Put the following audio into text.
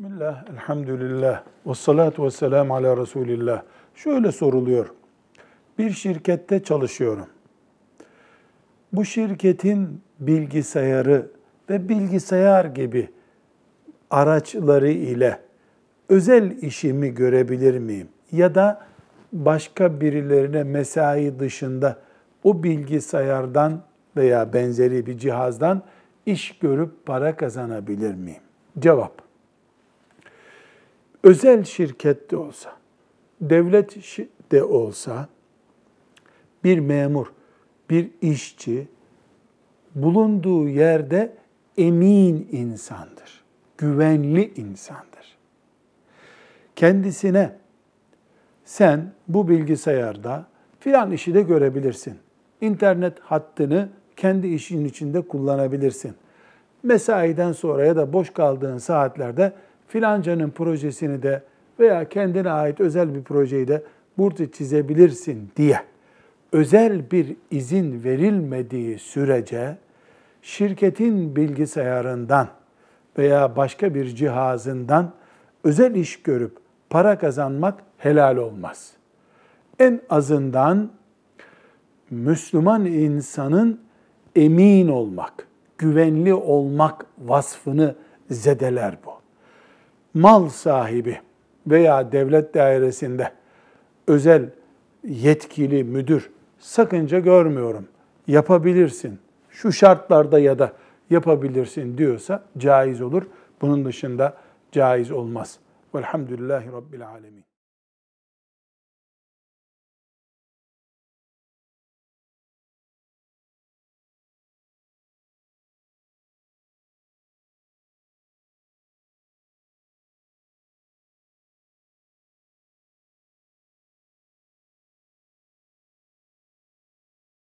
Bismillah, elhamdülillah, ve salatu ve selamu ala Resulillah. Şöyle soruluyor. Bir şirkette çalışıyorum. Bu şirketin bilgisayarı ve bilgisayar gibi araçları ile özel işimi görebilir miyim? Ya da başka birilerine mesai dışında o bilgisayardan veya benzeri bir cihazdan iş görüp para kazanabilir miyim? Cevap. Özel şirkette olsa, devlet de olsa bir memur, bir işçi bulunduğu yerde emin insandır. Güvenli insandır. Kendisine sen bu bilgisayarda filan işi de görebilirsin. İnternet hattını kendi işin içinde kullanabilirsin. Mesaiden sonra ya da boş kaldığın saatlerde filancanın projesini de veya kendine ait özel bir projeyi de burada çizebilirsin diye özel bir izin verilmediği sürece şirketin bilgisayarından veya başka bir cihazından özel iş görüp para kazanmak helal olmaz. En azından Müslüman insanın emin olmak, güvenli olmak vasfını zedeler bu. Mal sahibi veya devlet dairesinde özel yetkili müdür sakınca görmüyorum. Yapabilirsin. Şu şartlarda ya da yapabilirsin diyorsa caiz olur. Bunun dışında caiz olmaz. Velhamdülillahi Rabbil Alemin.